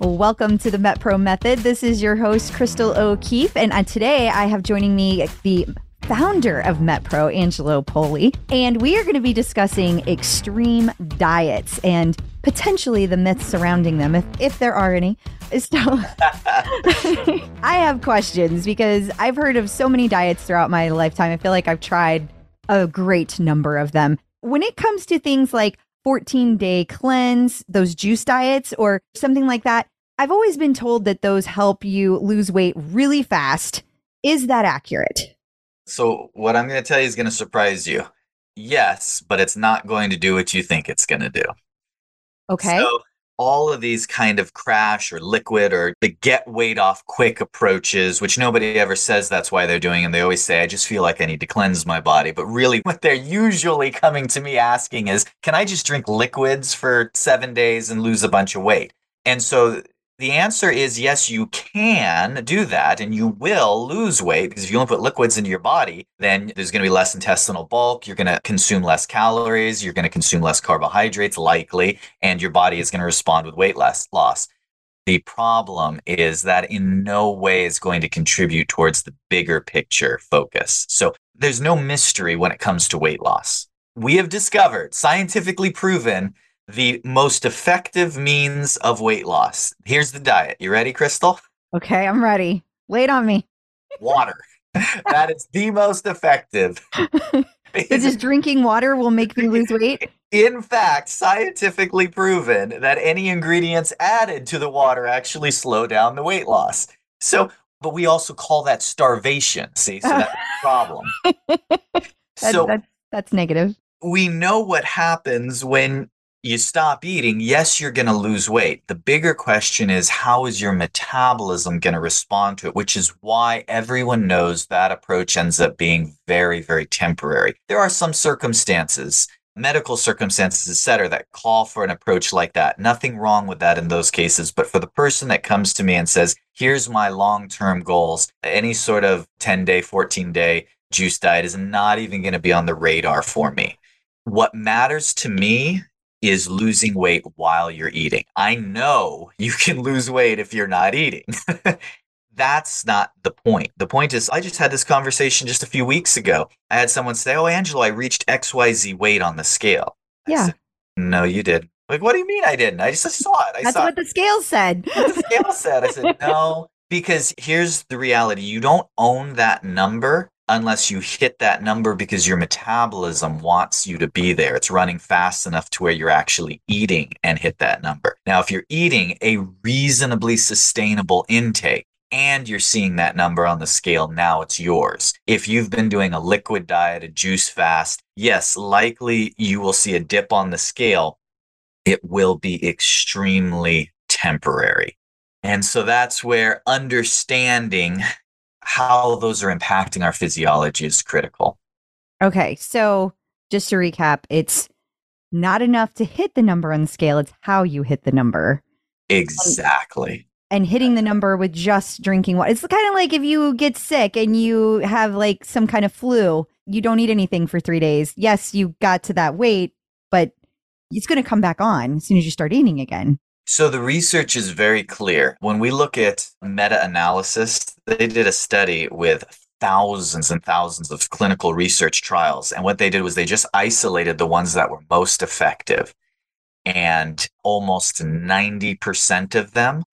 Welcome to the MetPro Method. This is your host, Crystal O'Keefe. And today I have joining me the founder of MetPro, Angelo Poli. And we are going to be discussing extreme diets and potentially the myths surrounding them, if, if there are any. So I have questions because I've heard of so many diets throughout my lifetime. I feel like I've tried a great number of them. When it comes to things like 14 day cleanse, those juice diets, or something like that, I've always been told that those help you lose weight really fast. Is that accurate? So, what I'm going to tell you is going to surprise you. Yes, but it's not going to do what you think it's going to do. Okay. So, all of these kind of crash or liquid or the get weight off quick approaches, which nobody ever says that's why they're doing. And they always say, I just feel like I need to cleanse my body. But really, what they're usually coming to me asking is, can I just drink liquids for seven days and lose a bunch of weight? And so the answer is yes, you can do that and you will lose weight because if you don't put liquids into your body, then there's going to be less intestinal bulk. You're going to consume less calories. You're going to consume less carbohydrates, likely, and your body is going to respond with weight loss. The problem is that in no way is going to contribute towards the bigger picture focus. So there's no mystery when it comes to weight loss. We have discovered, scientifically proven, the most effective means of weight loss. Here's the diet. You ready, Crystal? Okay, I'm ready. Wait on me. Water. that is the most effective. so just drinking water will make me lose weight? In fact, scientifically proven that any ingredients added to the water actually slow down the weight loss. So, but we also call that starvation. See, so that's a problem. that, so that's, that's negative. We know what happens when you stop eating, yes, you're going to lose weight. The bigger question is how is your metabolism going to respond to it, which is why everyone knows that approach ends up being very, very temporary. There are some circumstances, medical circumstances, et cetera, that call for an approach like that. Nothing wrong with that in those cases. But for the person that comes to me and says, here's my long term goals, any sort of 10 day, 14 day juice diet is not even going to be on the radar for me. What matters to me is losing weight while you're eating. I know you can lose weight if you're not eating. That's not the point. The point is, I just had this conversation just a few weeks ago. I had someone say, Oh, Angelo, I reached XYZ weight on the scale. Yeah. Said, no, you didn't. Like, what do you mean I didn't? I just saw it. I That's saw what the scale said. The scale said. I said, No, because here's the reality you don't own that number unless you hit that number because your metabolism wants you to be there. It's running fast enough to where you're actually eating and hit that number. Now, if you're eating a reasonably sustainable intake, and you're seeing that number on the scale, now it's yours. If you've been doing a liquid diet, a juice fast, yes, likely you will see a dip on the scale. It will be extremely temporary. And so that's where understanding how those are impacting our physiology is critical. Okay. So just to recap, it's not enough to hit the number on the scale, it's how you hit the number. Exactly. And, and hitting the number with just drinking water. It's kind of like if you get sick and you have like some kind of flu, you don't eat anything for three days. Yes, you got to that weight, but it's going to come back on as soon as you start eating again. So the research is very clear. When we look at meta analysis, they did a study with thousands and thousands of clinical research trials. And what they did was they just isolated the ones that were most effective. And almost 90% of them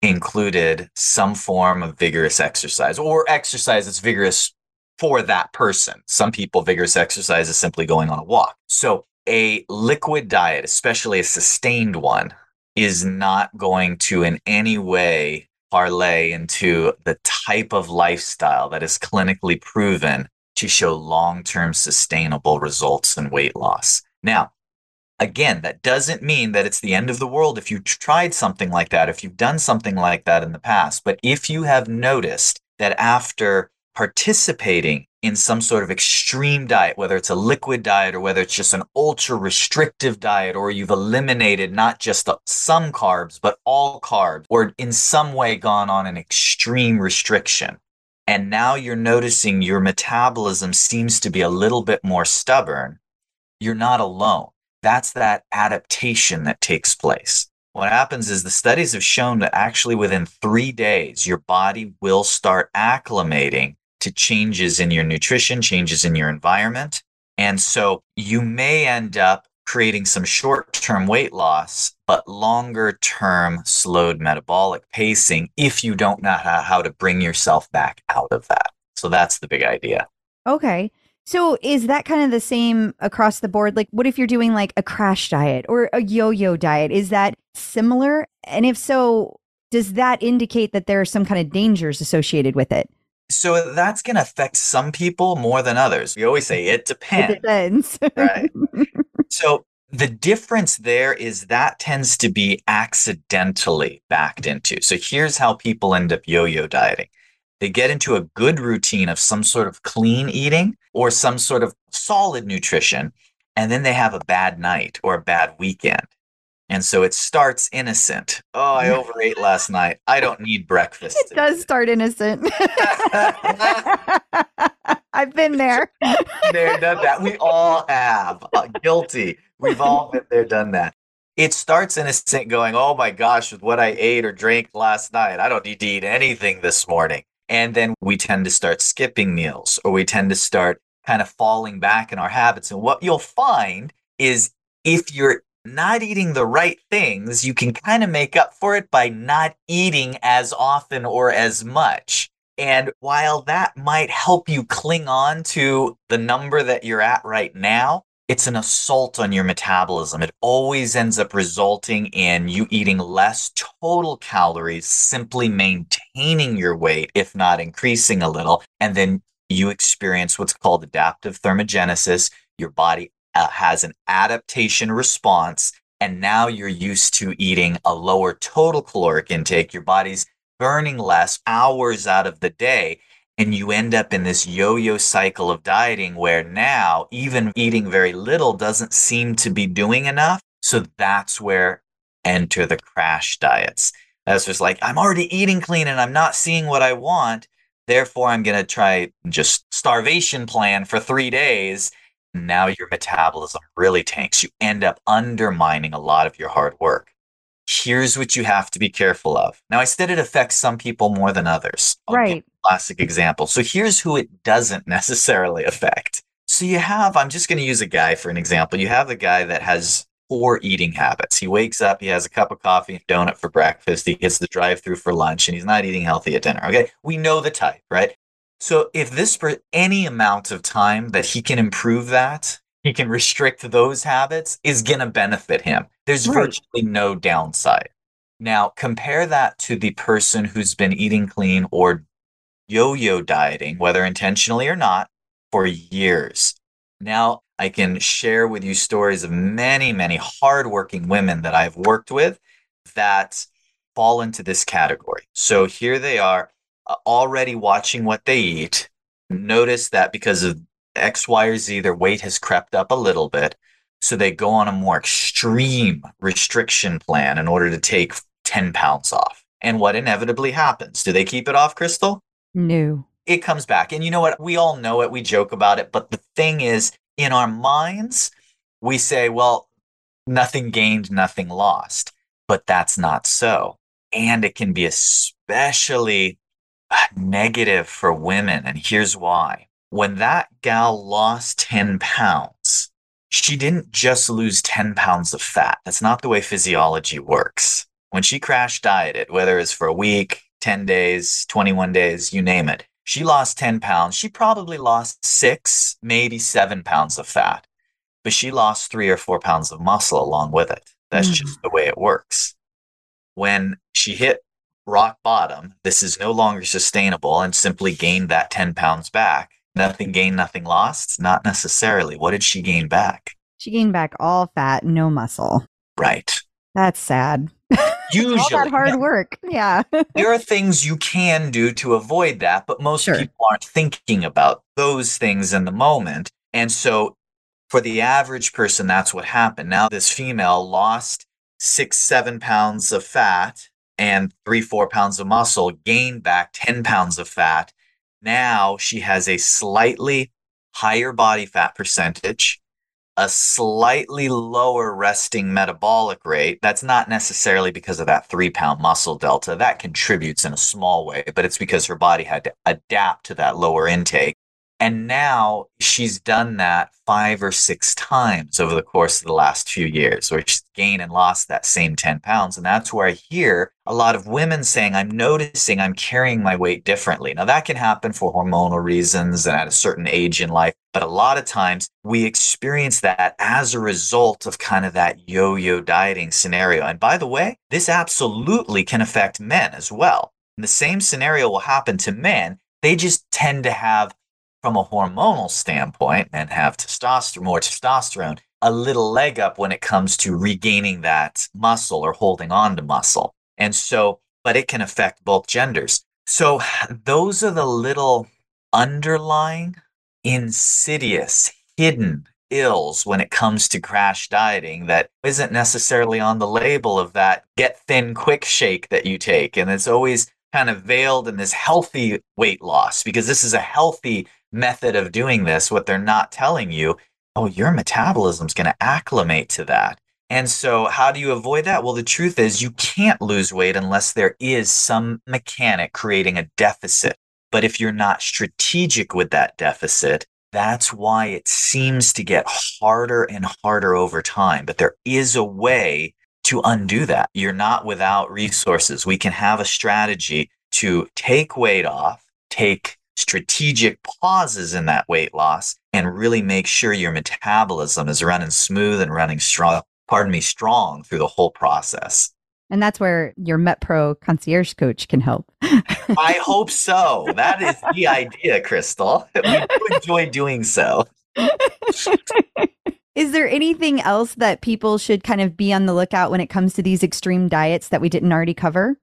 included some form of vigorous exercise or exercise that's vigorous for that person. Some people, vigorous exercise is simply going on a walk. So a liquid diet, especially a sustained one, is not going to in any way parlay into the type of lifestyle that is clinically proven to show long term sustainable results in weight loss. Now, again, that doesn't mean that it's the end of the world if you tried something like that, if you've done something like that in the past. But if you have noticed that after participating in some sort of extreme diet, whether it's a liquid diet or whether it's just an ultra restrictive diet, or you've eliminated not just some carbs, but all carbs, or in some way gone on an extreme restriction. And now you're noticing your metabolism seems to be a little bit more stubborn. You're not alone. That's that adaptation that takes place. what happens is the studies have shown that actually within three days, your body will start acclimating to changes in your nutrition, changes in your environment. And so you may end up creating some short term weight loss, but longer term slowed metabolic pacing if you don't know how to bring yourself back out of that. So that's the big idea. Okay. So is that kind of the same across the board? Like, what if you're doing like a crash diet or a yo yo diet? Is that similar? And if so, does that indicate that there are some kind of dangers associated with it? So that's going to affect some people more than others. We always say it depends. It depends. right. So the difference there is that tends to be accidentally backed into. So here's how people end up yo yo dieting they get into a good routine of some sort of clean eating or some sort of solid nutrition, and then they have a bad night or a bad weekend. And so it starts innocent. Oh, I overate last night. I don't need breakfast. It does start innocent. I've been there. there, done that. We all have. Uh, guilty. We've all been there, done that it starts innocent going, oh my gosh, with what I ate or drank last night, I don't need to eat anything this morning. And then we tend to start skipping meals or we tend to start kind of falling back in our habits. And what you'll find is if you're not eating the right things, you can kind of make up for it by not eating as often or as much. And while that might help you cling on to the number that you're at right now, it's an assault on your metabolism. It always ends up resulting in you eating less total calories, simply maintaining your weight, if not increasing a little. And then you experience what's called adaptive thermogenesis. Your body uh, has an adaptation response. And now you're used to eating a lower total caloric intake. Your body's burning less hours out of the day and you end up in this yo yo cycle of dieting where now even eating very little doesn't seem to be doing enough. So that's where enter the crash diets. That's just like, I'm already eating clean and I'm not seeing what I want. Therefore, I'm going to try just starvation plan for three days. Now your metabolism really tanks. You end up undermining a lot of your hard work here's what you have to be careful of. Now, I said it affects some people more than others. I'll right. classic example. So here's who it doesn't necessarily affect. So you have, I'm just going to use a guy for an example. You have the guy that has poor eating habits. He wakes up, he has a cup of coffee and donut for breakfast, he gets the drive through for lunch, and he's not eating healthy at dinner. Okay. We know the type, right? So if this for any amount of time that he can improve that, he can restrict those habits is going to benefit him. There's right. virtually no downside. Now, compare that to the person who's been eating clean or yo yo dieting, whether intentionally or not, for years. Now, I can share with you stories of many, many hardworking women that I've worked with that fall into this category. So here they are, already watching what they eat. Notice that because of X, Y, or Z, their weight has crept up a little bit. So they go on a more extreme restriction plan in order to take 10 pounds off. And what inevitably happens? Do they keep it off, Crystal? No. It comes back. And you know what? We all know it. We joke about it. But the thing is, in our minds, we say, well, nothing gained, nothing lost. But that's not so. And it can be especially negative for women. And here's why when that gal lost 10 pounds, she didn't just lose 10 pounds of fat. That's not the way physiology works. When she crash dieted, whether it's for a week, 10 days, 21 days, you name it, she lost 10 pounds. She probably lost six, maybe seven pounds of fat, but she lost three or four pounds of muscle along with it. That's mm. just the way it works. When she hit rock bottom, this is no longer sustainable and simply gained that 10 pounds back Nothing gained, nothing lost? Not necessarily. What did she gain back? She gained back all fat, no muscle. Right. That's sad. Usually. all that hard yeah. work. Yeah. there are things you can do to avoid that, but most sure. people aren't thinking about those things in the moment. And so for the average person, that's what happened. Now, this female lost six, seven pounds of fat and three, four pounds of muscle, gained back 10 pounds of fat now she has a slightly higher body fat percentage. a slightly lower resting metabolic rate. That's not necessarily because of that three pound muscle delta. That contributes in a small way, but it's because her body had to adapt to that lower intake. And now she's done that five or six times over the course of the last few years, where she's gained and lost that same 10 pounds. And that's where I hear a lot of women saying, I'm noticing I'm carrying my weight differently. Now, that can happen for hormonal reasons and at a certain age in life. But a lot of times we experience that as a result of kind of that yo yo dieting scenario. And by the way, this absolutely can affect men as well. And the same scenario will happen to men. They just tend to have from a hormonal standpoint and have testosterone, more testosterone, a little leg up when it comes to regaining that muscle or holding on to muscle. And so, but it can affect both genders. So those are the little underlying, insidious, hidden ills when it comes to crash dieting that isn't necessarily on the label of that get thin quick shake that you take. And it's always kind of veiled in this healthy weight loss because this is a healthy method of doing this, what they're not telling you, oh, your metabolism's going to acclimate to that. And so, how do you avoid that? Well, the truth is, you can't lose weight unless there is some mechanic creating a deficit. But if you're not strategic with that deficit, that's why it seems to get harder and harder over time. But there is a way to undo that. You're not without resources. We can have a strategy to take weight off, take strategic pauses in that weight loss and really make sure your metabolism is running smooth and running strong, pardon me, strong through the whole process. And that's where your MetPro concierge coach can help. I hope so. That is the idea, Crystal. We do enjoy doing so. Is there anything else that people should kind of be on the lookout when it comes to these extreme diets that we didn't already cover?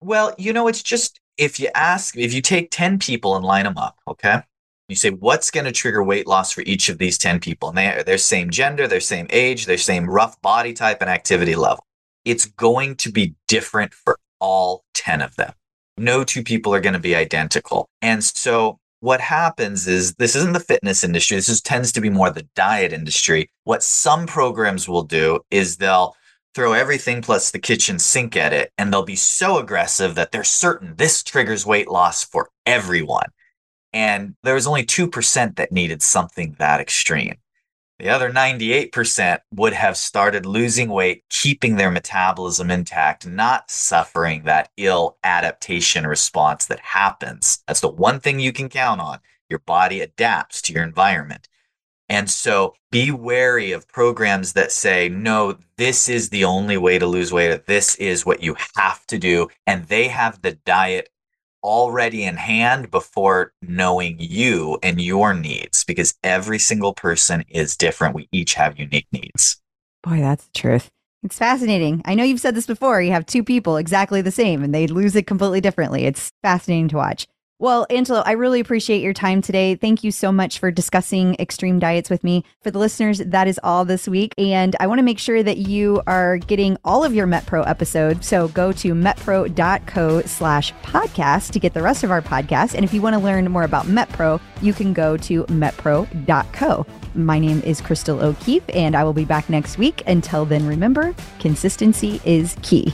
Well, you know, it's just if you ask, if you take 10 people and line them up, okay? You say, what's going to trigger weight loss for each of these 10 people? And they, they're same gender, they're same age, they're same rough body type and activity level. It's going to be different for all 10 of them. No two people are going to be identical. And so what happens is this isn't the fitness industry. This is, tends to be more the diet industry. What some programs will do is they'll throw everything plus the kitchen sink at it. And they'll be so aggressive that they're certain this triggers weight loss for everyone. And there was only 2% that needed something that extreme. The other 98% would have started losing weight, keeping their metabolism intact, not suffering that ill adaptation response that happens. That's the one thing you can count on. Your body adapts to your environment. And so be wary of programs that say, no, this is the only way to lose weight. This is what you have to do. And they have the diet already in hand before knowing you and your needs because every single person is different. We each have unique needs. Boy, that's the truth. It's fascinating. I know you've said this before. You have two people exactly the same and they lose it completely differently. It's fascinating to watch. Well, Angelo, I really appreciate your time today. Thank you so much for discussing extreme diets with me. For the listeners, that is all this week. And I want to make sure that you are getting all of your MetPro episodes. So go to metpro.co slash podcast to get the rest of our podcast. And if you want to learn more about MetPro, you can go to metpro.co. My name is Crystal O'Keefe, and I will be back next week. Until then, remember, consistency is key.